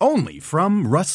Only from Rust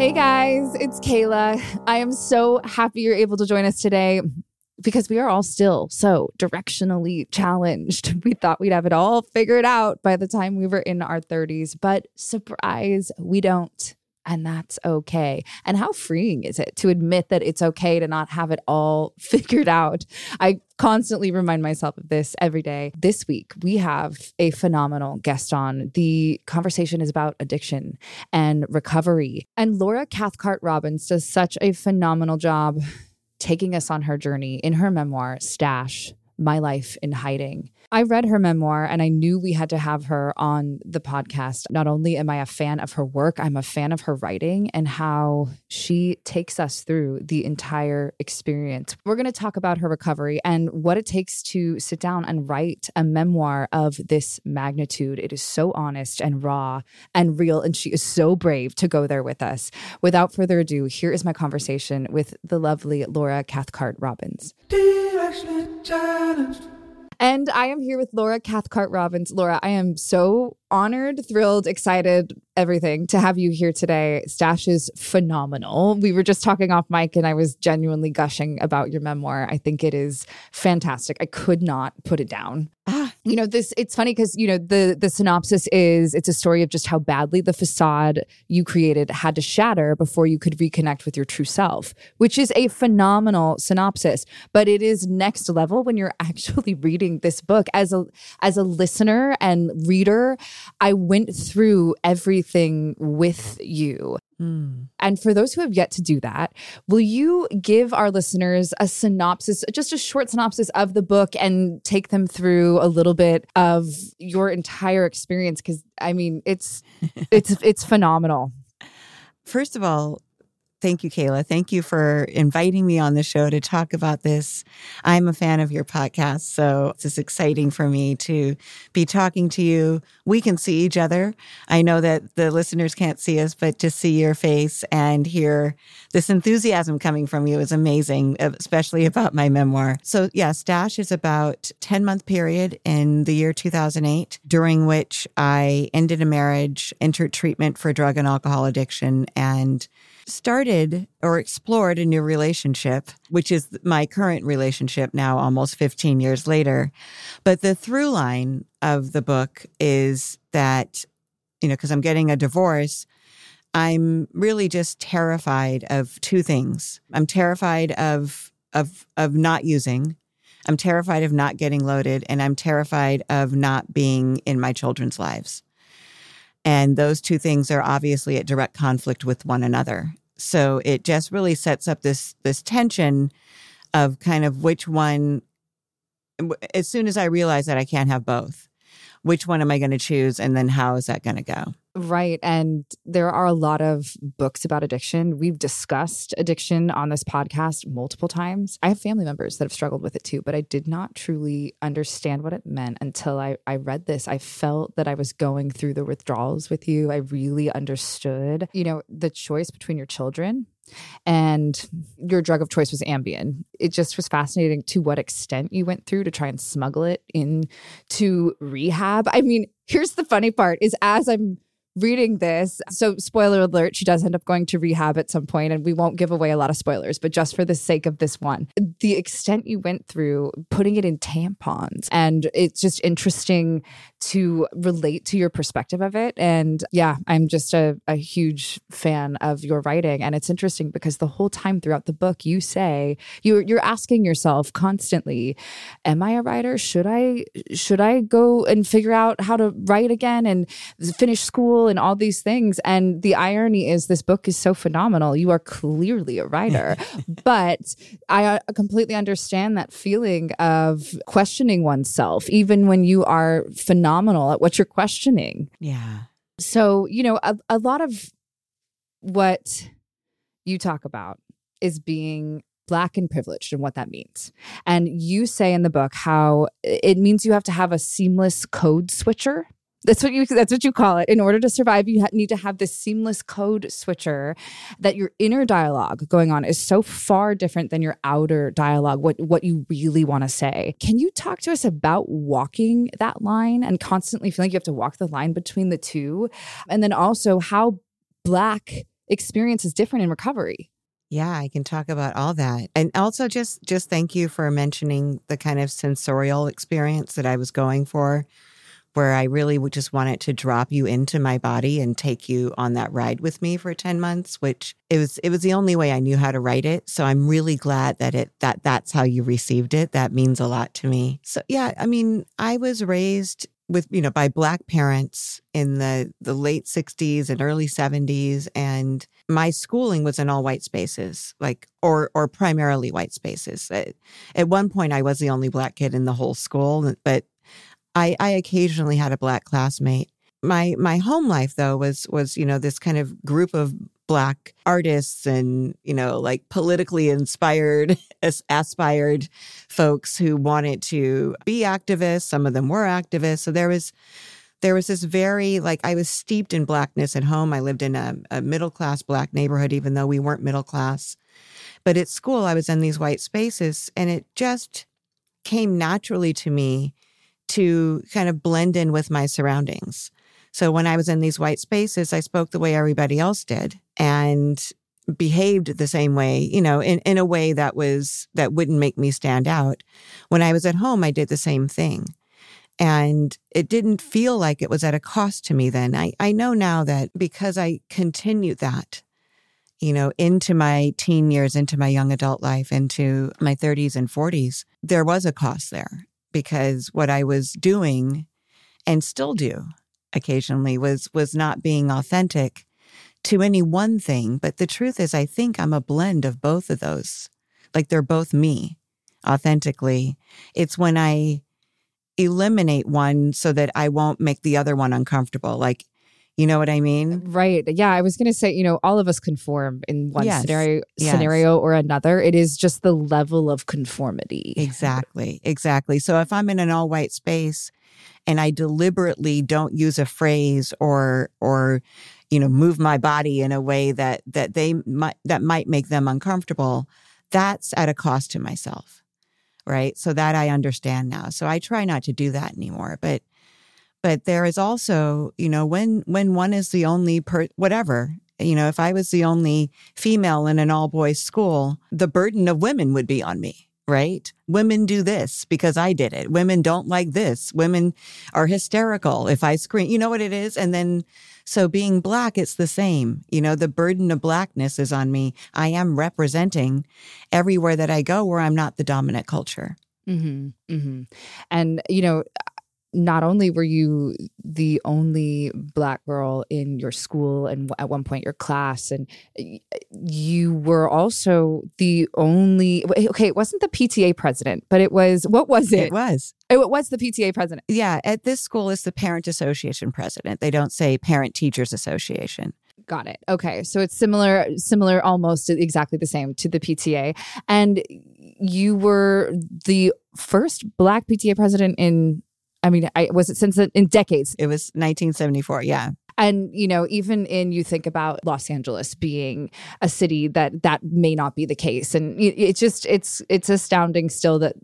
Hey guys, it's Kayla. I am so happy you're able to join us today because we are all still so directionally challenged. We thought we'd have it all figured out by the time we were in our 30s, but surprise, we don't. And that's okay. And how freeing is it to admit that it's okay to not have it all figured out? I constantly remind myself of this every day. This week, we have a phenomenal guest on. The conversation is about addiction and recovery. And Laura Cathcart Robbins does such a phenomenal job taking us on her journey in her memoir, Stash My Life in Hiding. I read her memoir and I knew we had to have her on the podcast. Not only am I a fan of her work, I'm a fan of her writing and how she takes us through the entire experience. We're going to talk about her recovery and what it takes to sit down and write a memoir of this magnitude. It is so honest and raw and real, and she is so brave to go there with us. Without further ado, here is my conversation with the lovely Laura Cathcart Robbins. And I am here with Laura Cathcart Robbins. Laura, I am so honored, thrilled, excited, everything to have you here today. Stash is phenomenal. We were just talking off mic and I was genuinely gushing about your memoir. I think it is fantastic. I could not put it down. Ah, you know this it's funny because you know the the synopsis is it's a story of just how badly the facade you created had to shatter before you could reconnect with your true self which is a phenomenal synopsis but it is next level when you're actually reading this book as a as a listener and reader i went through everything with you Mm. And for those who have yet to do that, will you give our listeners a synopsis, just a short synopsis of the book and take them through a little bit of your entire experience? Because I mean, it's it's it's phenomenal. First of all, Thank you, Kayla. Thank you for inviting me on the show to talk about this. I'm a fan of your podcast, so it's exciting for me to be talking to you. We can see each other. I know that the listeners can't see us, but to see your face and hear this enthusiasm coming from you is amazing, especially about my memoir. So, yeah, Stash is about 10 month period in the year 2008, during which I ended a marriage, entered treatment for drug and alcohol addiction, and started or explored a new relationship, which is my current relationship now, almost 15 years later. But the through line of the book is that, you know, because I'm getting a divorce, I'm really just terrified of two things. I'm terrified of of of not using. I'm terrified of not getting loaded and I'm terrified of not being in my children's lives. And those two things are obviously at direct conflict with one another. So it just really sets up this this tension of kind of which one as soon as I realize that I can't have both, which one am I going to choose and then how is that going to go? Right. And there are a lot of books about addiction. We've discussed addiction on this podcast multiple times. I have family members that have struggled with it too, but I did not truly understand what it meant until I, I read this. I felt that I was going through the withdrawals with you. I really understood, you know, the choice between your children and your drug of choice was Ambien. It just was fascinating to what extent you went through to try and smuggle it into rehab. I mean, here's the funny part is as I'm reading this, so spoiler alert, she does end up going to rehab at some point, and we won't give away a lot of spoilers, but just for the sake of this one, the extent you went through putting it in tampons, and it's just interesting to relate to your perspective of it. And yeah, I'm just a, a huge fan of your writing. And it's interesting because the whole time throughout the book, you say you're you're asking yourself constantly, Am I a writer? Should I should I go and figure out how to write again and finish school and all these things? And the irony is this book is so phenomenal. You are clearly a writer. but I uh, completely understand that feeling of questioning oneself, even when you are phenomenal phenomenal at what you're questioning. Yeah. So, you know, a, a lot of what you talk about is being black and privileged and what that means. And you say in the book how it means you have to have a seamless code switcher that's what you that's what you call it. In order to survive, you ha- need to have this seamless code switcher that your inner dialogue going on is so far different than your outer dialogue, what what you really want to say. Can you talk to us about walking that line and constantly feeling like you have to walk the line between the two? And then also how black experience is different in recovery. Yeah, I can talk about all that. And also just just thank you for mentioning the kind of sensorial experience that I was going for where I really would just wanted to drop you into my body and take you on that ride with me for 10 months, which it was it was the only way I knew how to write it. So I'm really glad that it that that's how you received it. That means a lot to me. So yeah, I mean, I was raised with you know by black parents in the the late 60s and early 70s and my schooling was in all white spaces like or or primarily white spaces at, at one point i was the only black kid in the whole school but I, I occasionally had a black classmate. My my home life though was was you know this kind of group of black artists and you know like politically inspired aspired folks who wanted to be activists. Some of them were activists. So there was there was this very like i was steeped in blackness at home. I lived in a, a middle class black neighborhood even though we weren't middle class. But at school i was in these white spaces and it just came naturally to me to kind of blend in with my surroundings. So when I was in these white spaces, I spoke the way everybody else did and behaved the same way, you know, in, in a way that was, that wouldn't make me stand out. When I was at home, I did the same thing. And it didn't feel like it was at a cost to me then. I, I know now that because I continued that, you know, into my teen years, into my young adult life, into my 30s and 40s, there was a cost there because what I was doing and still do occasionally was was not being authentic to any one thing. But the truth is I think I'm a blend of both of those. Like they're both me authentically. It's when I eliminate one so that I won't make the other one uncomfortable. Like You know what I mean? Right. Yeah. I was going to say, you know, all of us conform in one Yes. scenario, Yes. scenario or another. It is just the level of conformity. Exactly. Exactly. So if I'm in an all white space and I deliberately don't use a phrase or or you know move my body in a way that that they might that might make them uncomfortable, that's at a cost to myself. Right? So that I understand now. So I try not to do that anymore, but but there is also, you know, when when one is the only per whatever, you know, if I was the only female in an all boys school, the burden of women would be on me, right? Women do this because I did it. Women don't like this. Women are hysterical if I scream. You know what it is? And then so being black, it's the same. You know, the burden of blackness is on me. I am representing everywhere that I go where I'm not the dominant culture. hmm hmm And, you know, not only were you the only black girl in your school and at one point your class, and you were also the only, eh, okay, it wasn't the PTA president, but it was, what was it? It was. It was the PTA president. Yeah, at this school it's the parent association president. They don't say parent teachers association. Got it. Okay. So it's similar, similar, almost exactly the same to the PTA. And you were the first black PTA president in, I mean, I was it since in decades. It was 1974. Yeah. And, you know, even in you think about Los Angeles being a city that that may not be the case. And it's just, it's, it's astounding still that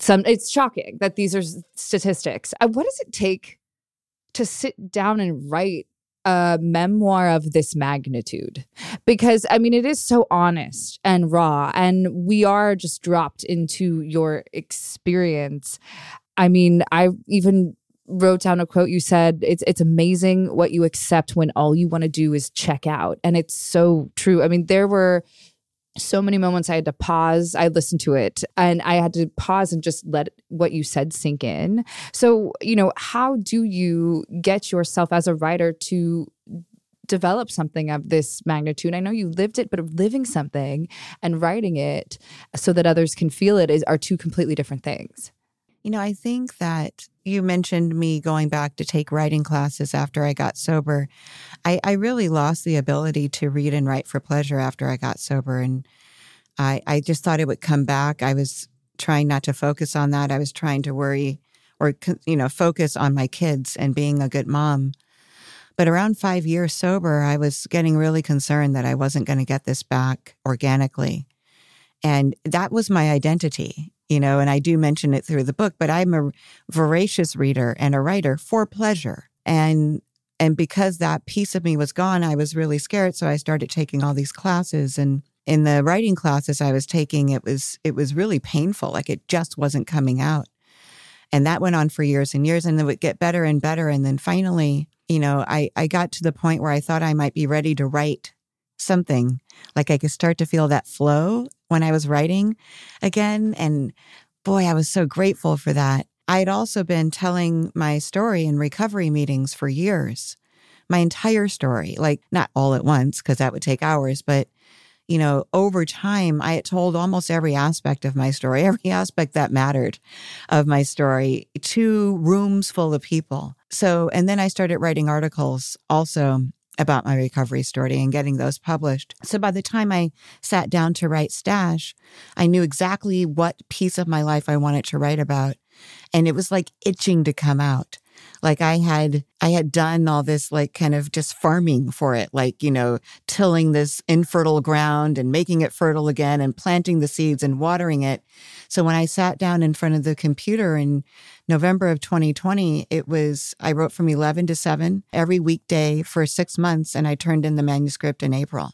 some, it's shocking that these are statistics. Uh, What does it take to sit down and write a memoir of this magnitude because I mean it is so honest and raw and we are just dropped into your experience. I mean, I even wrote down a quote you said it's it's amazing what you accept when all you want to do is check out and it's so true. I mean, there were so many moments I had to pause. I listened to it and I had to pause and just let what you said sink in. So, you know, how do you get yourself as a writer to develop something of this magnitude? I know you lived it, but living something and writing it so that others can feel it is are two completely different things. You know, I think that you mentioned me going back to take writing classes after I got sober. I, I really lost the ability to read and write for pleasure after I got sober. And I, I just thought it would come back. I was trying not to focus on that. I was trying to worry or, you know, focus on my kids and being a good mom. But around five years sober, I was getting really concerned that I wasn't going to get this back organically. And that was my identity you know, and I do mention it through the book, but I'm a voracious reader and a writer for pleasure. And and because that piece of me was gone, I was really scared. So I started taking all these classes and in the writing classes I was taking, it was it was really painful. Like it just wasn't coming out. And that went on for years and years and it would get better and better. And then finally, you know, I, I got to the point where I thought I might be ready to write something. Like I could start to feel that flow when I was writing again. And boy, I was so grateful for that. I had also been telling my story in recovery meetings for years, my entire story, like not all at once, because that would take hours, but you know, over time, I had told almost every aspect of my story, every aspect that mattered of my story to rooms full of people. So, and then I started writing articles also about my recovery story and getting those published. So by the time I sat down to write Stash, I knew exactly what piece of my life I wanted to write about. And it was like itching to come out. Like I had, I had done all this like kind of just farming for it, like, you know, tilling this infertile ground and making it fertile again and planting the seeds and watering it. So when I sat down in front of the computer in November of 2020, it was, I wrote from 11 to 7 every weekday for six months and I turned in the manuscript in April.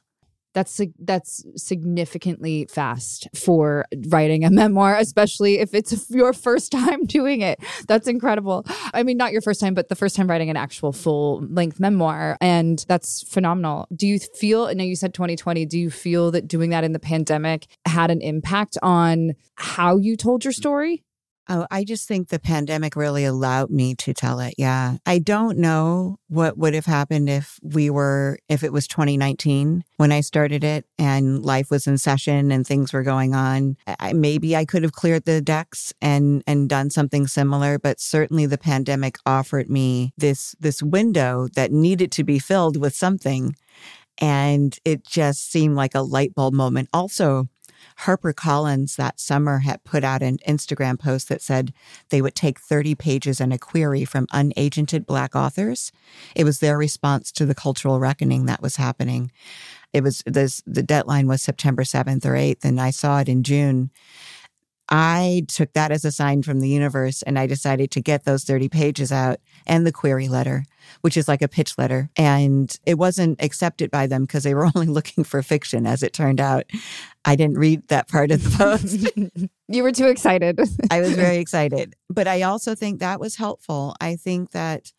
That's that's significantly fast for writing a memoir, especially if it's your first time doing it. That's incredible. I mean, not your first time, but the first time writing an actual full length memoir, and that's phenomenal. Do you feel? I know you said 2020. Do you feel that doing that in the pandemic had an impact on how you told your story? Oh, I just think the pandemic really allowed me to tell it. Yeah. I don't know what would have happened if we were, if it was 2019 when I started it and life was in session and things were going on. I, maybe I could have cleared the decks and, and done something similar, but certainly the pandemic offered me this, this window that needed to be filled with something. And it just seemed like a light bulb moment. Also, HarperCollins that summer had put out an Instagram post that said they would take 30 pages and a query from unagented Black authors. It was their response to the cultural reckoning that was happening. It was this, the deadline was September 7th or 8th, and I saw it in June. I took that as a sign from the universe and I decided to get those 30 pages out and the query letter, which is like a pitch letter. And it wasn't accepted by them because they were only looking for fiction, as it turned out. I didn't read that part of the post. you were too excited. I was very excited. But I also think that was helpful. I think that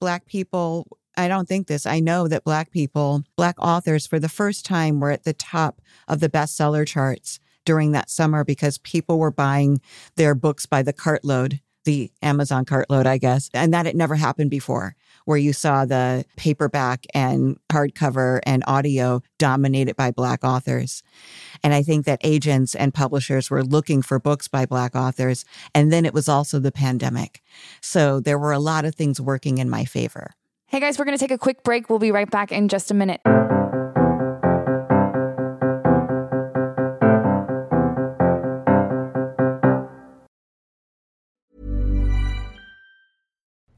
Black people I don't think this. I know that Black people, Black authors, for the first time were at the top of the bestseller charts during that summer because people were buying their books by the cartload, the Amazon cartload, I guess, and that had never happened before, where you saw the paperback and hardcover and audio dominated by Black authors. And I think that agents and publishers were looking for books by Black authors. And then it was also the pandemic. So there were a lot of things working in my favor. Hey guys, we're going to take a quick break. We'll be right back in just a minute.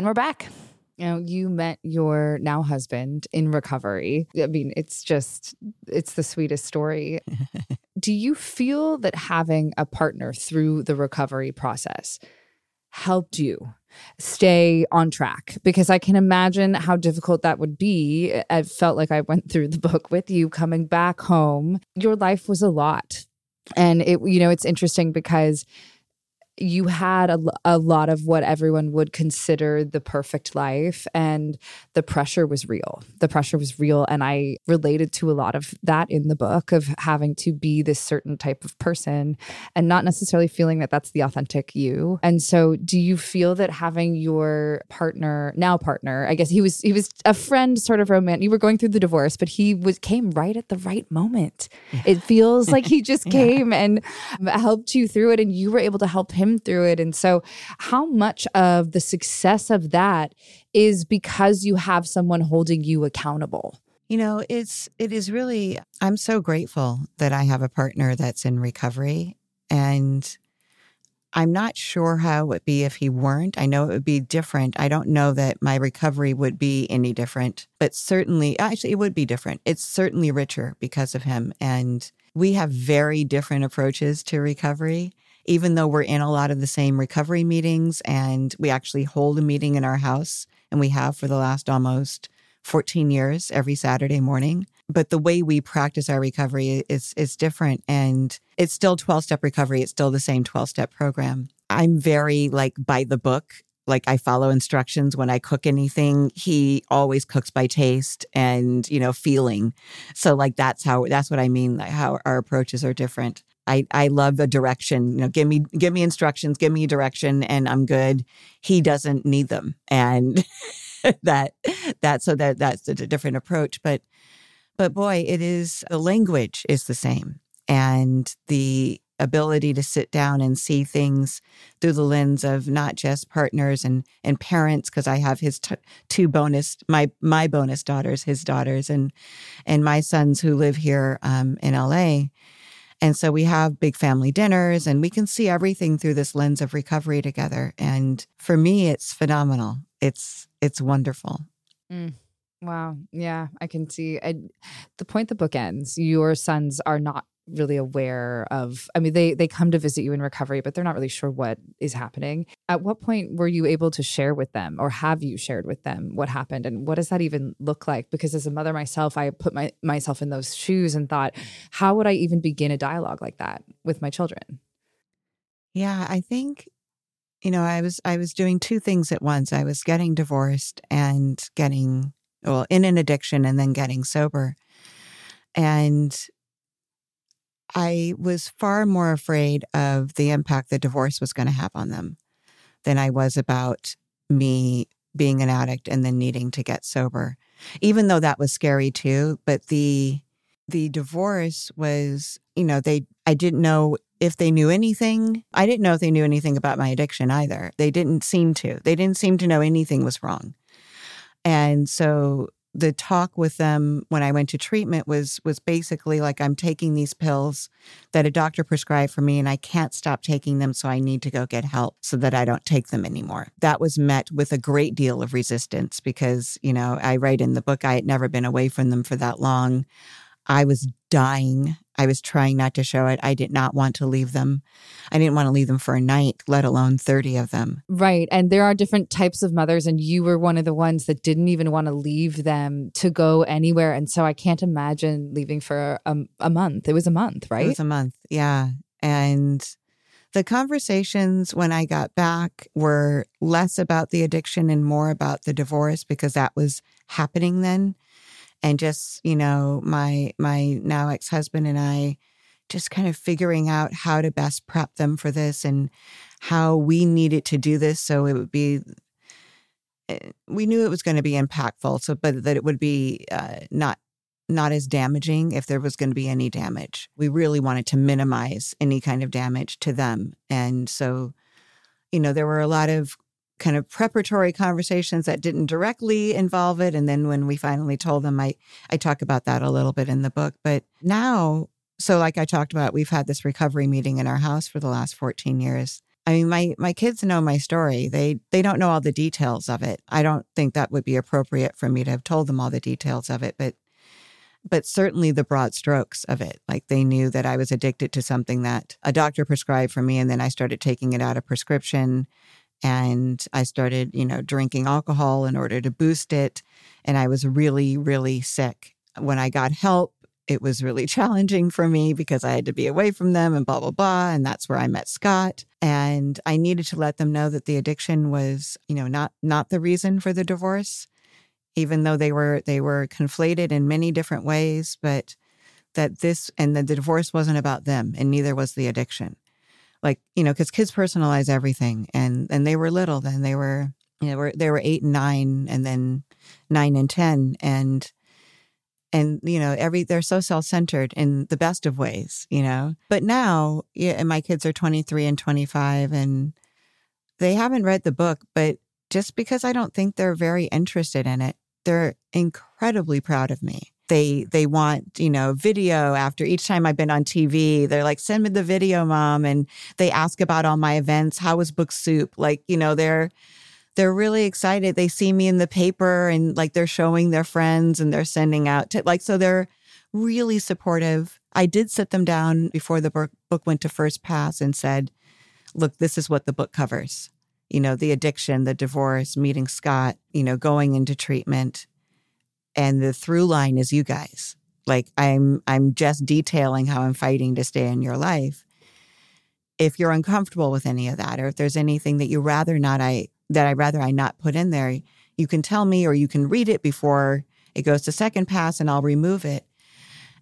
And we're back. You know, you met your now husband in recovery. I mean, it's just, it's the sweetest story. Do you feel that having a partner through the recovery process helped you stay on track? Because I can imagine how difficult that would be. I felt like I went through the book with you coming back home. Your life was a lot And it, you know, it's interesting because you had a, a lot of what everyone would consider the perfect life and the pressure was real. The pressure was real and i related to a lot of that in the book of having to be this certain type of person and not necessarily feeling that that's the authentic you. And so do you feel that having your partner now partner i guess he was he was a friend sort of romance you were going through the divorce but he was came right at the right moment. It feels like he just came and helped you through it and you were able to help him through it. And so, how much of the success of that is because you have someone holding you accountable? You know, it's it is really I'm so grateful that I have a partner that's in recovery and I'm not sure how it would be if he weren't. I know it would be different. I don't know that my recovery would be any different, but certainly actually it would be different. It's certainly richer because of him and we have very different approaches to recovery even though we're in a lot of the same recovery meetings and we actually hold a meeting in our house and we have for the last almost 14 years every Saturday morning. But the way we practice our recovery is is different and it's still 12 step recovery. It's still the same 12 step program. I'm very like by the book. Like I follow instructions when I cook anything. He always cooks by taste and, you know, feeling. So like that's how that's what I mean, like how our approaches are different. I, I love the direction. You know, give me give me instructions, give me a direction, and I'm good. He doesn't need them, and that that so that that's a different approach. But but boy, it is the language is the same, and the ability to sit down and see things through the lens of not just partners and and parents because I have his t- two bonus my my bonus daughters his daughters and and my sons who live here um, in LA and so we have big family dinners and we can see everything through this lens of recovery together. And for me, it's phenomenal. It's it's wonderful. Mm. Wow. Yeah, I can see. I, the point the book ends, your sons are not really aware of i mean they they come to visit you in recovery but they're not really sure what is happening. At what point were you able to share with them or have you shared with them what happened? And what does that even look like? Because as a mother myself i put my myself in those shoes and thought how would i even begin a dialogue like that with my children? Yeah i think you know i was i was doing two things at once. I was getting divorced and getting well in an addiction and then getting sober. And I was far more afraid of the impact the divorce was going to have on them than I was about me being an addict and then needing to get sober. Even though that was scary too, but the the divorce was, you know, they I didn't know if they knew anything. I didn't know if they knew anything about my addiction either. They didn't seem to. They didn't seem to know anything was wrong. And so the talk with them when I went to treatment was was basically like I'm taking these pills that a doctor prescribed for me and I can't stop taking them so I need to go get help so that I don't take them anymore. That was met with a great deal of resistance because, you know, I write in the book I had never been away from them for that long. I was dying. I was trying not to show it. I did not want to leave them. I didn't want to leave them for a night, let alone 30 of them. Right. And there are different types of mothers, and you were one of the ones that didn't even want to leave them to go anywhere. And so I can't imagine leaving for a, um, a month. It was a month, right? It was a month. Yeah. And the conversations when I got back were less about the addiction and more about the divorce because that was happening then and just you know my my now ex-husband and i just kind of figuring out how to best prep them for this and how we needed to do this. So it would be eh, we knew it was going to be impactful so but that it would be uh, not not as damaging if there was going to be any damage. We really wanted to minimize any kind of damage to them. And so you know there were a lot of kind of preparatory conversations that didn't directly involve it. And then when we finally told them i i talk about that a little bit in the book. But now so like i talked about we've had this recovery meeting in our house for the last 14 years. I mean my my kids know my story. They they don't know all the details of it. I don't think that would be appropriate for me to have told them all the details of it but but certainly the broad strokes of it. Like they knew that I was addicted to something that a doctor prescribed for me, and then I started taking it out of prescription and I started, you know, drinking alcohol in order to boost it. And I was really, really sick. When I got help, it was really challenging for me because I had to be away from them and blah, blah, blah. And that's where I met Scott. And I needed to let them know that the addiction was, you know, not not the reason for the divorce, even though they were they were conflated in many different ways, but that this and that the divorce wasn't about them and neither was the addiction. Like, you know, because kids personalize everything and and they were little then. They were you know, were they were eight and nine and then nine and ten and and you know every they're so self-centered in the best of ways you know but now yeah and my kids are 23 and 25 and they haven't read the book but just because i don't think they're very interested in it they're incredibly proud of me they they want you know video after each time i've been on tv they're like send me the video mom and they ask about all my events how was book soup like you know they're they're really excited. They see me in the paper and like they're showing their friends and they're sending out like, so they're really supportive. I did sit them down before the book went to first pass and said, look, this is what the book covers. You know, the addiction, the divorce, meeting Scott, you know, going into treatment. And the through line is you guys. Like I'm I'm just detailing how I'm fighting to stay in your life. If you're uncomfortable with any of that, or if there's anything that you rather not I that I rather I not put in there, you can tell me or you can read it before it goes to second pass and I'll remove it.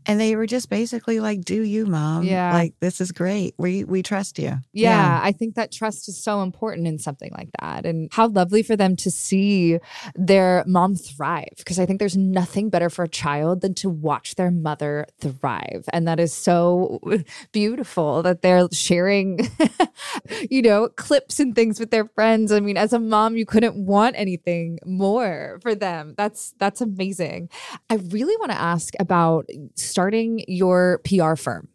And they were just basically like, "Do you, mom? Yeah, like this is great. We we trust you." Yeah, yeah, I think that trust is so important in something like that, and how lovely for them to see their mom thrive. Because I think there's nothing better for a child than to watch their mother thrive, and that is so beautiful that they're sharing, you know, clips and things with their friends. I mean, as a mom, you couldn't want anything more for them. That's that's amazing. I really want to ask about starting your PR firm.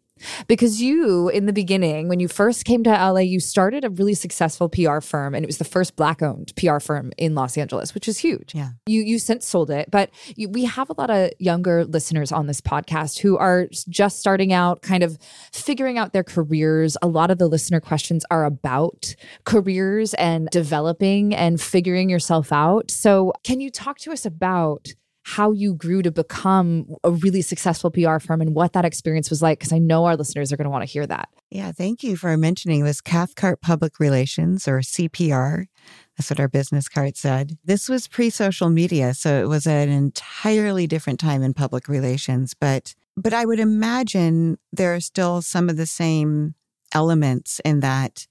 Because you, in the beginning, when you first came to LA, you started a really successful PR firm, and it was the first Black-owned PR firm in Los Angeles, which is huge. Yeah, you you since sold it, but you, we have a lot of younger listeners on this podcast who are just starting out, kind of figuring out their careers. A lot of the listener questions are about careers and developing and figuring yourself out. So, can you talk to us about? How you grew to become a really successful PR firm and what that experience was like, because I know our listeners are going to want to hear that. Yeah, thank you for mentioning this Cathcart Public Relations or CPR. That's what our business card said. This was pre social media, so it was an entirely different time in public relations. But but I would imagine there are still some of the same elements in that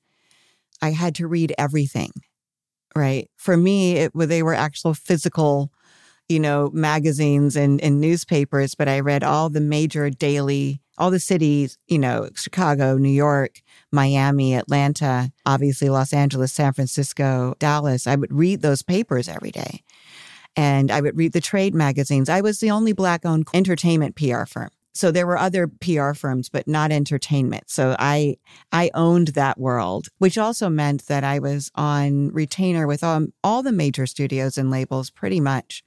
I had to read everything. Right. For me, it they were actual physical you know, magazines and, and newspapers, but I read all the major daily, all the cities, you know, Chicago, New York, Miami, Atlanta, obviously Los Angeles, San Francisco, Dallas. I would read those papers every day. And I would read the trade magazines. I was the only Black owned entertainment PR firm. So there were other PR firms, but not entertainment. So I I owned that world, which also meant that I was on retainer with all, all the major studios and labels pretty much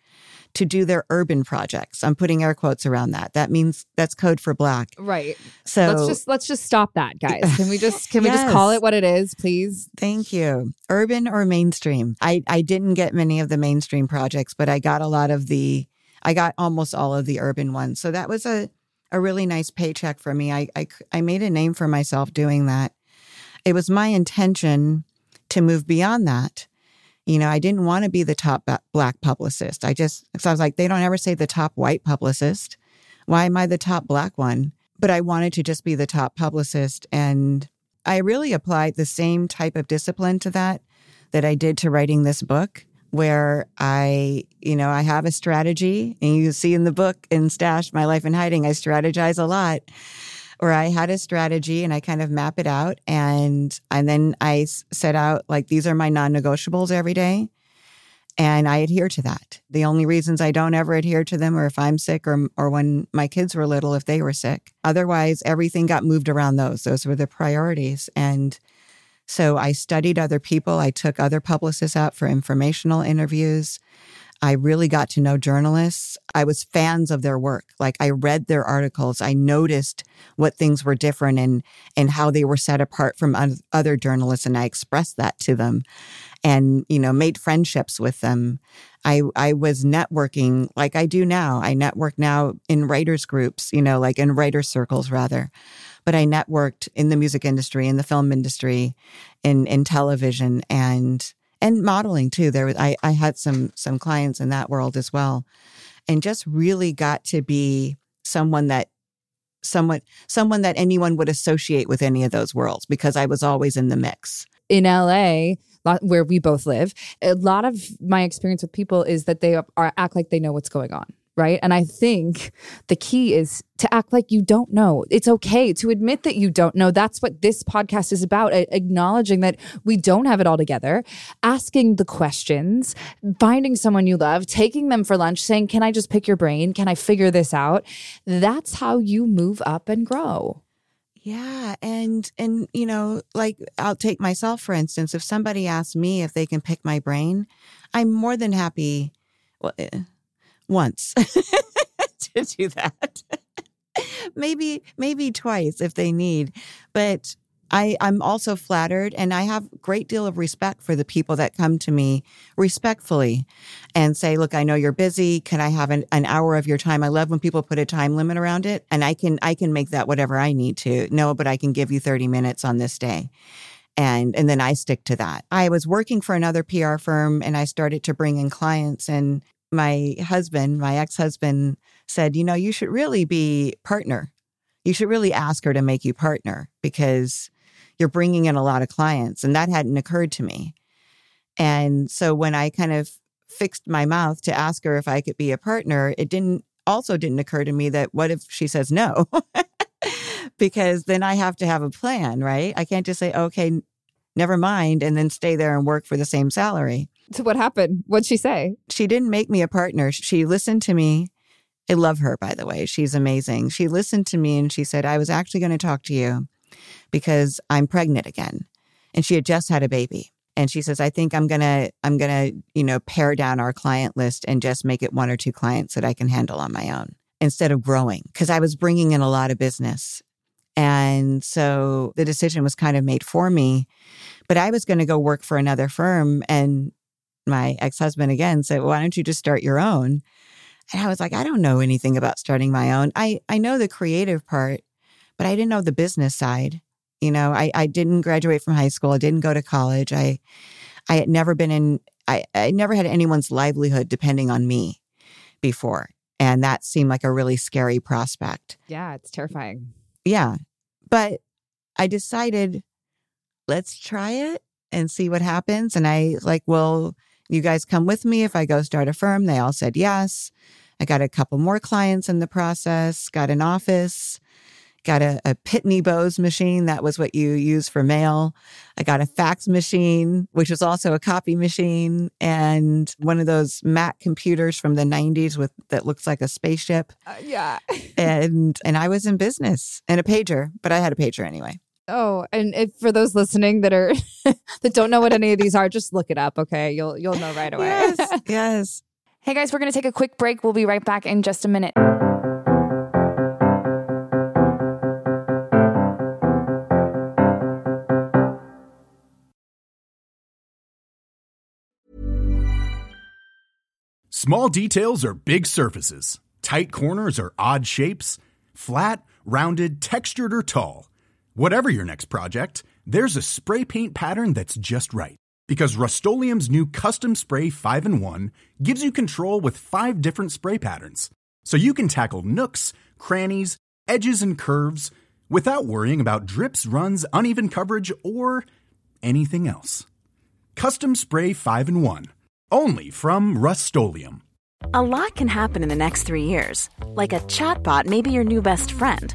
to do their urban projects. I'm putting air quotes around that. That means that's code for black. Right. So let's just let's just stop that, guys. Can we just can yes. we just call it what it is, please? Thank you. Urban or mainstream. I I didn't get many of the mainstream projects, but I got a lot of the I got almost all of the urban ones. So that was a a really nice paycheck for me. I I, I made a name for myself doing that. It was my intention to move beyond that you know, I didn't want to be the top black publicist. I just, so I was like, they don't ever say the top white publicist. Why am I the top black one? But I wanted to just be the top publicist. And I really applied the same type of discipline to that that I did to writing this book, where I, you know, I have a strategy. And you see in the book in Stash, My Life in Hiding, I strategize a lot or I had a strategy and I kind of map it out. And, and then I set out like, these are my non negotiables every day. And I adhere to that. The only reasons I don't ever adhere to them are if I'm sick or, or when my kids were little, if they were sick. Otherwise, everything got moved around those. Those were the priorities. And so I studied other people. I took other publicists out for informational interviews. I really got to know journalists. I was fans of their work. Like I read their articles. I noticed what things were different and and how they were set apart from other journalists and I expressed that to them. and you know made friendships with them i i was networking like i do now i network now in writers groups you know like in writer circles rather but i networked in the music industry in the film industry in in television and and modeling too there was i i had some some clients in that world as well and just really got to be someone that someone someone that anyone would associate with any of those worlds because I was always in the mix. In LA, where we both live, a lot of my experience with people is that they are act like they know what's going on right? And I think the key is to act like you don't know. It's okay to admit that you don't know. That's what this podcast is about acknowledging that we don't have it all together, asking the questions, finding someone you love, taking them for lunch, saying, Can I just pick your brain? Can I figure this out? That's how you move up and grow. Yeah, and and you know, like I'll take myself for instance. If somebody asks me if they can pick my brain, I'm more than happy. Well, eh, once to do that. maybe maybe twice if they need. But I, I'm also flattered and I have great deal of respect for the people that come to me respectfully and say, look, I know you're busy. Can I have an, an hour of your time? I love when people put a time limit around it and I can, I can make that whatever I need to. No, but I can give you 30 minutes on this day. And, and then I stick to that. I was working for another PR firm and I started to bring in clients and my husband, my ex husband, said, you know, you should really be partner. You should really ask her to make you partner because you're bringing in a lot of clients. And that hadn't occurred to me. And so when I kind of fixed my mouth to ask her if I could be a partner, it didn't also didn't occur to me that what if she says no? because then I have to have a plan, right? I can't just say, okay, never mind, and then stay there and work for the same salary. So what happened? What'd she say? She didn't make me a partner. She listened to me. I love her, by the way. She's amazing. She listened to me and she said, I was actually going to talk to you because I'm pregnant again. And she had just had a baby. And she says, I think I'm going to, I'm going to, you know, pare down our client list and just make it one or two clients that I can handle on my own instead of growing because I was bringing in a lot of business. And so the decision was kind of made for me. But I was going to go work for another firm. And my ex husband again said, Why don't you just start your own? And I was like, I don't know anything about starting my own. I, I know the creative part, but I didn't know the business side. You know, I, I didn't graduate from high school. I didn't go to college. I I had never been in I, I never had anyone's livelihood depending on me before. And that seemed like a really scary prospect. Yeah, it's terrifying. Yeah. But I decided, let's try it and see what happens. And I like, well, you guys come with me if I go start a firm? They all said yes. I got a couple more clients in the process, got an office, got a, a Pitney Bowes machine. That was what you use for mail. I got a fax machine, which was also a copy machine, and one of those Mac computers from the 90s with that looks like a spaceship. Uh, yeah. and and I was in business and a pager, but I had a pager anyway. Oh, and if for those listening that are that don't know what any of these are, just look it up. Okay, you'll you'll know right away. yes, yes. Hey guys, we're gonna take a quick break. We'll be right back in just a minute. Small details are big surfaces. Tight corners are odd shapes. Flat, rounded, textured, or tall. Whatever your next project, there's a spray paint pattern that's just right. Because Rust new Custom Spray 5 and 1 gives you control with five different spray patterns. So you can tackle nooks, crannies, edges, and curves without worrying about drips, runs, uneven coverage, or anything else. Custom Spray 5 and 1. Only from Rust A lot can happen in the next three years. Like a chatbot may be your new best friend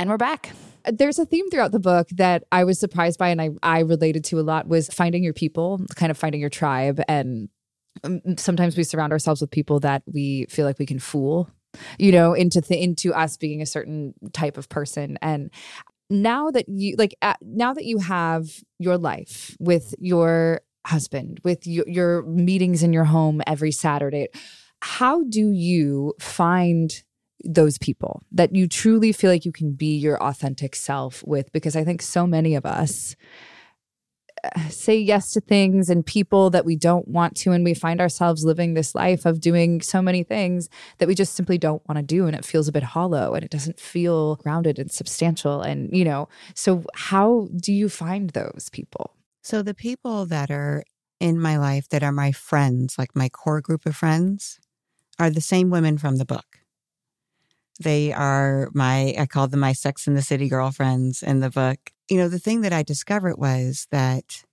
And we're back. There's a theme throughout the book that I was surprised by and I, I related to a lot was finding your people, kind of finding your tribe. And um, sometimes we surround ourselves with people that we feel like we can fool, you know, into th- into us being a certain type of person. And now that you like uh, now that you have your life with your husband, with your, your meetings in your home every Saturday, how do you find those people that you truly feel like you can be your authentic self with because i think so many of us uh, say yes to things and people that we don't want to and we find ourselves living this life of doing so many things that we just simply don't want to do and it feels a bit hollow and it doesn't feel grounded and substantial and you know so how do you find those people So the people that are in my life that are my friends, like my core group of friends, are the same women from the book. They are my, I call them my Sex in the City girlfriends in the book. You know, the thing that I discovered was that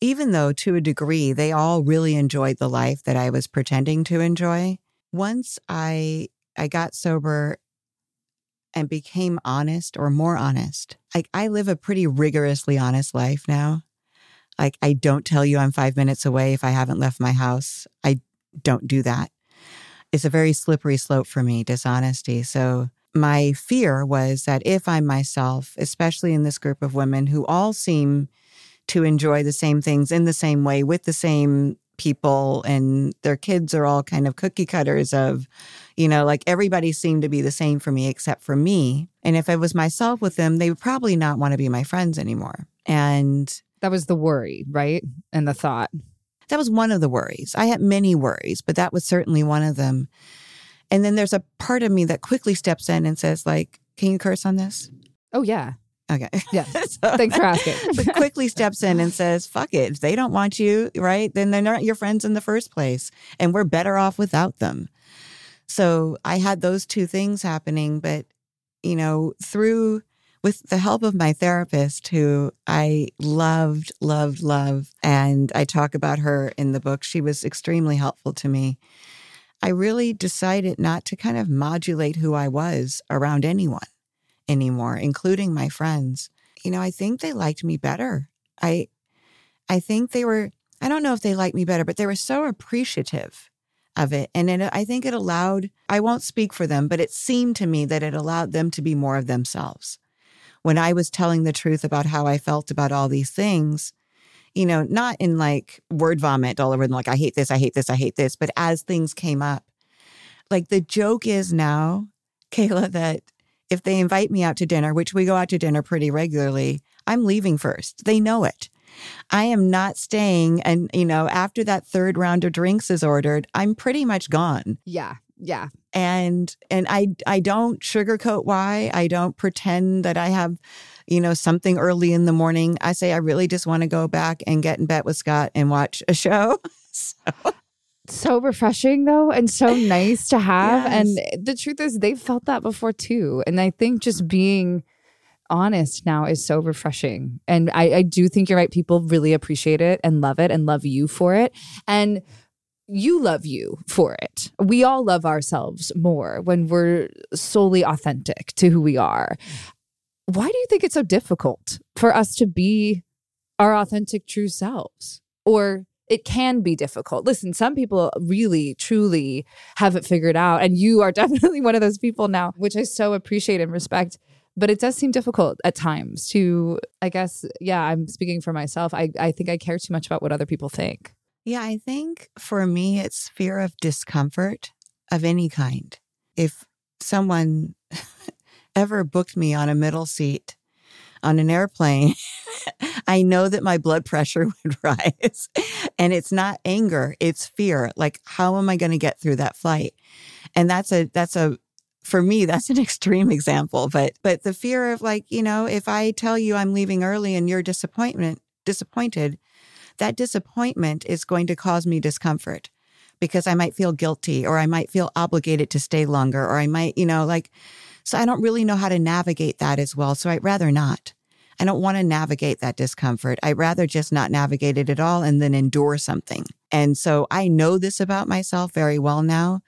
even though to a degree they all really enjoyed the life that I was pretending to enjoy, once I I got sober and became honest or more honest. Like I live a pretty rigorously honest life now. Like I don't tell you I'm 5 minutes away if I haven't left my house. I don't do that. It's a very slippery slope for me, dishonesty. So my fear was that if I'm myself, especially in this group of women who all seem to enjoy the same things in the same way with the same people and their kids are all kind of cookie cutters of you know like everybody seemed to be the same for me except for me. And if i was myself with them they would probably not want to be my friends anymore. And that was the worry right? And the thought that was one of the worries i had many worries but that was certainly one of them and then there's a part of me that quickly steps in and says like can you curse on this oh yeah Okay. Yeah. Thanks for asking. but quickly steps in and says, fuck it. If they don't want you, right, then they're not your friends in the first place. And we're better off without them. So I had those two things happening. But, you know, through with the help of my therapist, who I loved, loved, love, and I talk about her in the book, she was extremely helpful to me. I really decided not to kind of modulate who I was around anyone anymore, including my friends. You know, I think they liked me better. I I think they were I don't know if they liked me better, but they were so appreciative of it. And it, I think it allowed I won't speak for them, but it seemed to me that it allowed them to be more of themselves. When I was telling the truth about how I felt about all these things, you know, not in like word vomit all over them, like, I hate this, I hate this, I hate this. But as things came up, like the joke is now, Kayla, that if they invite me out to dinner, which we go out to dinner pretty regularly, I'm leaving first. They know it. I am not staying. And, you know, after that third round of drinks is ordered, I'm pretty much gone. Yeah. Yeah. And and I I don't sugarcoat why. I don't pretend that I have, you know, something early in the morning. I say I really just want to go back and get in bed with Scott and watch a show. so so refreshing though and so nice to have Yes. and the truth is they've felt that before too and i think just being honest now is so refreshing and I, I do think you're right people really appreciate it and love it and love you for it and you love you for it we all love ourselves more when we're solely authentic to who we are why do you think it's so difficult for us to be our authentic true selves or it can be difficult. Listen, some people really, truly have it figured out. And you are definitely one of those people now, which I so appreciate and respect. But it does seem difficult at times to, I guess, yeah, I'm speaking for myself. I, I think I care too much about what other people think. Yeah, I think for me, it's fear of discomfort of any kind. If someone ever booked me on a middle seat on an airplane, I know that my blood pressure would rise. And it's not anger, it's fear. Like, how am I going to get through that flight? And that's a, that's a, for me, that's an extreme example. But, but the fear of like, you know, if I tell you I'm leaving early and you're disappointment, disappointed, that disappointment is going to cause me discomfort because I might feel guilty or I might feel obligated to stay longer or I might, you know, like, so I don't really know how to navigate that as well. So I'd rather not. I don't want to navigate that discomfort. I'd rather just not navigate it at all and then endure something. And so I know this about myself very well now.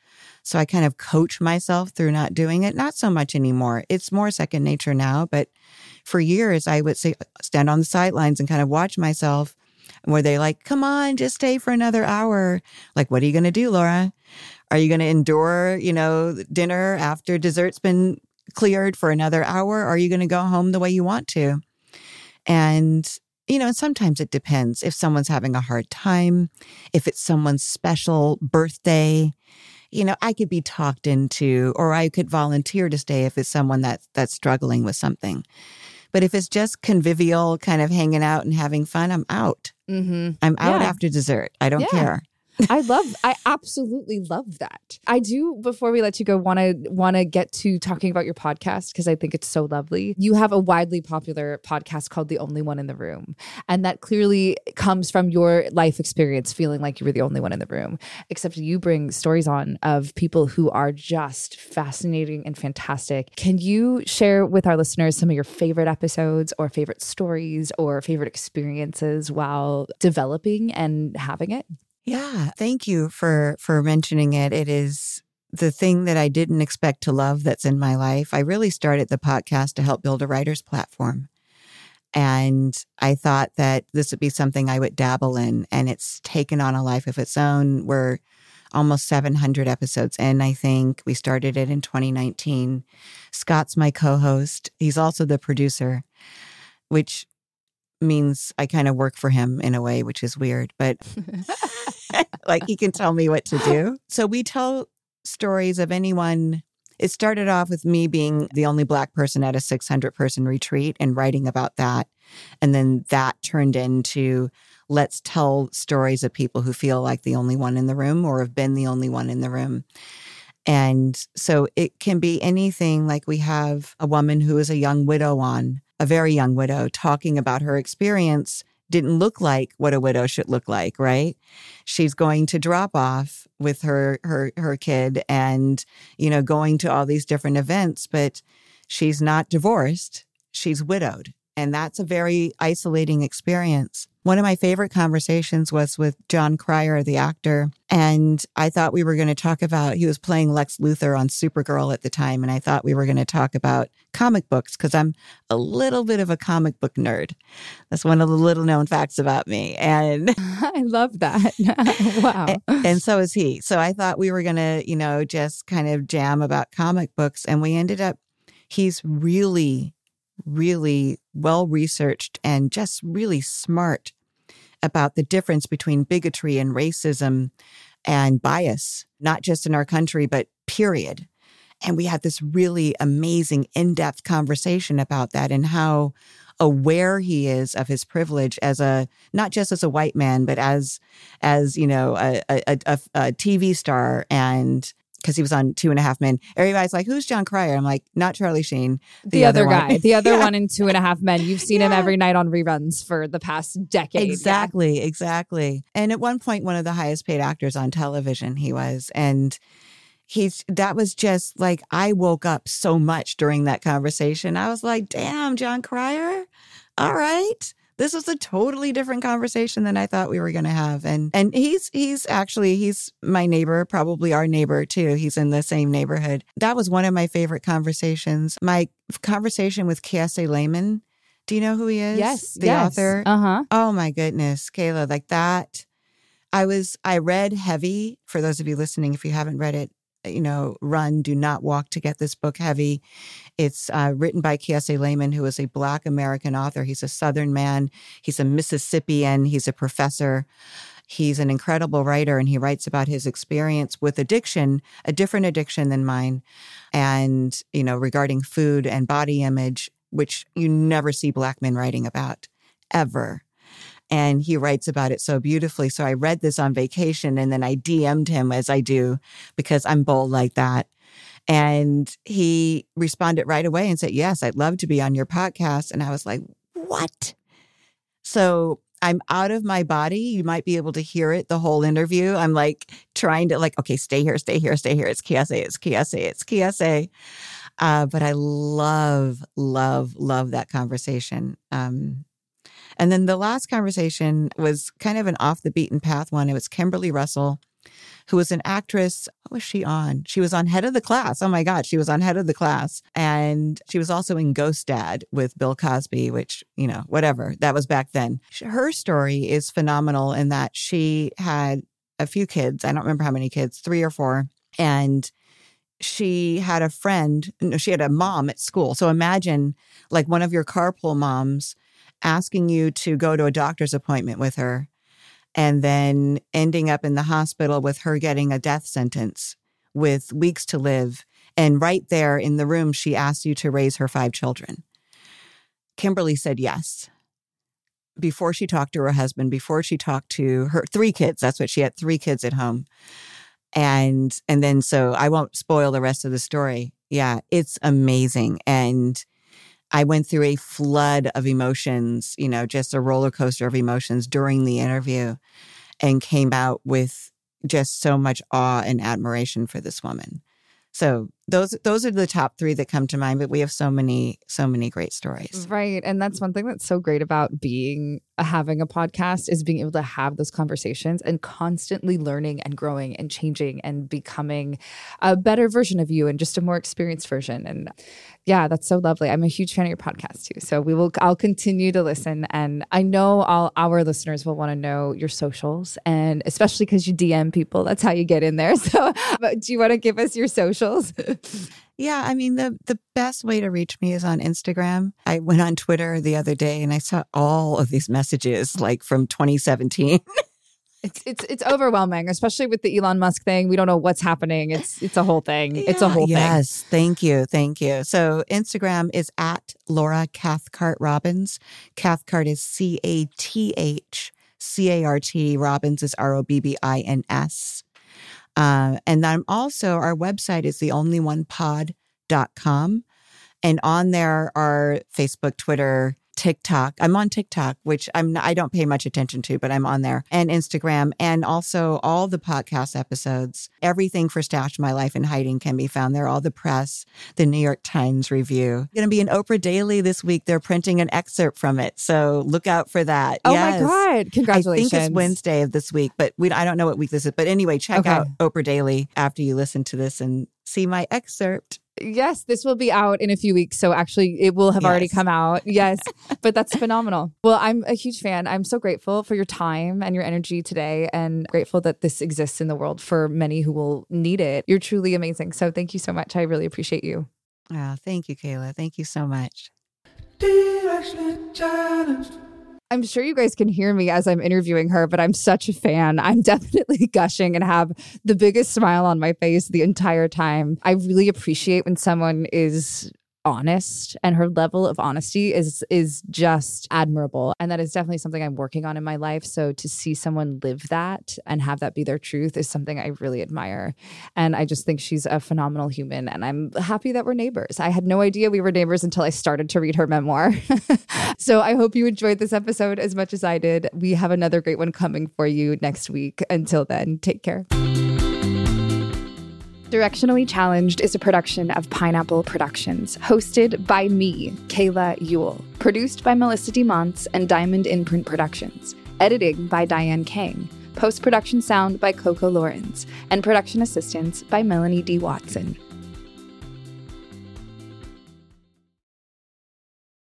So I kind of coach myself through not doing it. Not so much anymore. It's more second nature now. But for years, I would say, uh, stand on the sidelines and kind of watch myself where they like, come on, just stay for another hour. Like, what are you going to do, Laura? Are you going to endure, you know, dinner after dessert's been cleared for another hour? Or are you going to go home the way you want to? And, you know, sometimes it depends if someone's having a hard time, if it's someone's special birthday. You know, I could be talked into, or I could volunteer to stay if it's someone that's that's struggling with something. But if it's just convivial, kind of hanging out and having fun, I'm out. Mm-hmm. I'm out Yeah. after dessert. I don't Yeah. care. I love I absolutely love that. I do before we let you go want to want to get to talking about your podcast because I think it's so lovely. You have a widely popular podcast called The Only One in the Room and that clearly comes from your life experience feeling like you were the only one in the room except you bring stories on of people who are just fascinating and fantastic. Can you share with our listeners some of your favorite episodes or favorite stories or favorite experiences while developing and having it? Yeah, thank you for for mentioning it. It is the thing that I didn't expect to love that's in my life. I really started the podcast to help build a writer's platform. And I thought that this would be something I would dabble in, and it's taken on a life of its own. We're almost 700 episodes in, I think. We started it in 2019. Scott's my co host. He's also the producer, which means I kind of work for him in a way, which is weird, but like he can tell me what to do. So we tell stories of anyone. It started off with me being the only Black person at a 600 person retreat and writing about that. And then that turned into let's tell stories of people who feel like the only one in the room or have been the only one in the room. And so it can be anything like we have a woman who is a young widow on, a very young widow, talking about her experience didn't look like what a widow should look like, right? She's going to drop off with her her her kid and you know going to all these different events, but she's not divorced, she's widowed. And that's a very isolating experience. One of my favorite conversations was with Jon Cryer, the actor. And I thought we were going to talk about, he was playing Lex Luthor on Supergirl at the time. And I thought we were going to talk about comic books because I'm a little bit of a comic book nerd. That's one of the little known facts about me. And I love that. wow. and, and so is he. So I thought we were going to, you know, just kind of jam about comic books. And we ended up, he's really, really well researched and just really smart about the difference between bigotry and racism and bias, not just in our country, but period. And we had this really amazing in depth conversation about that and how aware he is of his privilege as a not just as a white man but as as you know a a, a, a tv star and because he was on two and a half men everybody's like who's jon cryer i'm like not charlie sheen the, other, one." guy, the other Yeah. one in Two and a Half Men. You've seen him every night on reruns for the past decade. Yeah. Exactly, exactly. And at one point, one of the highest paid actors on television, he was. And he's that was just like I woke up so much during that conversation. I was like, damn, Jon Cryer. All right. This was a totally different conversation than I thought we were going to have. And and he's he's actually he's my neighbor, probably our neighbor too. He's in the same neighborhood. That was one of my favorite conversations. My conversation with Kiese Laymon. Do you know who he is? Yes, the yes. author. Uh-huh. Oh my goodness, Kayla, like that. I was, I read Heavy. For those of you listening, if you haven't read it, you know, run, do not walk to get this book heavy. It's uh, written by Kiese Laymon, who is a Black American author. He's a Southern man, he's a Mississippian, he's a professor. He's an incredible writer and he writes about his experience with addiction, a different addiction than mine, and, you know, regarding food and body image, which you never see black men writing about ever. And he writes about it so beautifully. So I read this on vacation and then I DM'd him as I do because I'm bold like that. And he responded right away and said, Yes, I'd love to be on your podcast. And I was like, What? So I'm out of my body. You might be able to hear it the whole interview. I'm like trying to like, okay, stay here, stay here, stay here. It's Kiese, it's Kiese, it's Kiese. Uh, but I love, love, love that conversation. Um, and then the last conversation was kind of an off the beaten path one. It was Kimberly Russell who was an actress. What was she on? She was on Head of the Class. Oh my God, she was on Head of the Class. And she was also in Ghost Dad with Bill Cosby, which, you know, whatever. That was back then. Her story is phenomenal in that she had a few kids. I don't remember how many kids, three or four. And she had a friend, no, she had a mom at school. So imagine like one of your carpool moms asking you to go to a doctor's appointment with her and then ending up in the hospital with her getting a death sentence with weeks to live. And right there in the room, she asked you to raise her five children. Kimberly said yes. Before she talked to her husband, before she talked to her three kids, that's what she had three kids at home. And and then so I won't spoil the rest of the story. Yeah, it's amazing. And I went through a flood of emotions, you know, just a roller coaster of emotions during the interview and came out with just so much awe and admiration for this woman. So those those are the top three that come to mind, but we have so many so many great stories. Right, and that's one thing that's so great about being uh, having a podcast is being able to have those conversations and constantly learning and growing and changing and becoming a better version of you and just a more experienced version. And yeah, that's so lovely. I'm a huge fan of your podcast too. So we will I'll continue to listen and I know all our listeners will want to know your socials and especially cuz you DM people, that's how you get in there. So do you want to give us your socials? Yeah, I mean the the best way to reach me is on Instagram. I went on Twitter the other day and I saw all of these messages like from 2017. It's it's it's overwhelming, especially with the Elon Musk thing. We don't know what's happening. It's it's a whole thing. Yeah, it's a whole yes, thing. Yes, thank you, thank you. So Instagram is at Laura Cathcart Robbins. Cathcart is C A T H C A R T. Robbins is R O B B I N S. Uh, and I'm also, our website is theonlyonePod.com. And on there are Facebook, Twitter, TikTok. I'm on TikTok, which I'm I don't pay much attention to, but I'm on there, and Instagram, and also all the podcast episodes. Everything for Stash My Life in Hiding can be found there. All the press, the New York Times review. Going to be an Oprah Daily this week. They're printing an excerpt from it, so look out for that. Oh yes. my god! Congratulations! I think it's Wednesday of this week, but we I don't know what week this is. But anyway, check okay. out Oprah Daily after you listen to this and see my excerpt. Yes, this will be out in a few weeks. So actually, it will have yes. already come out. Yes, but that's phenomenal. Well, I'm a huge fan. I'm so grateful for your time and your energy today and grateful that this exists in the world for many who will need it. You're truly amazing. So thank you so much. I really appreciate you. Oh, thank you, Kayla. Thank you so much. I'm sure you guys can hear me as I'm interviewing her, but I'm such a fan. I'm definitely gushing and have the biggest smile on my face the entire time. I really appreciate when someone is honest and her level of honesty is is just admirable. And that is definitely something I'm working on in my life. So to see someone live that and have that be their truth is something I really admire. And I just think she's a phenomenal human and I'm happy that we're neighbors. I had no idea we were neighbors until I started to read her memoir. So I hope you enjoyed this episode as much as I did. We have another great one coming for you next week. Until then take care Directionally Challenged is a production of Pineapple Productions, hosted by me, Kayla Yule, produced by Melissa DeMonts and Diamond Imprint Productions, editing by Diane Kang, post production sound by Coco Lawrence, and production assistance by Melanie D. Watson.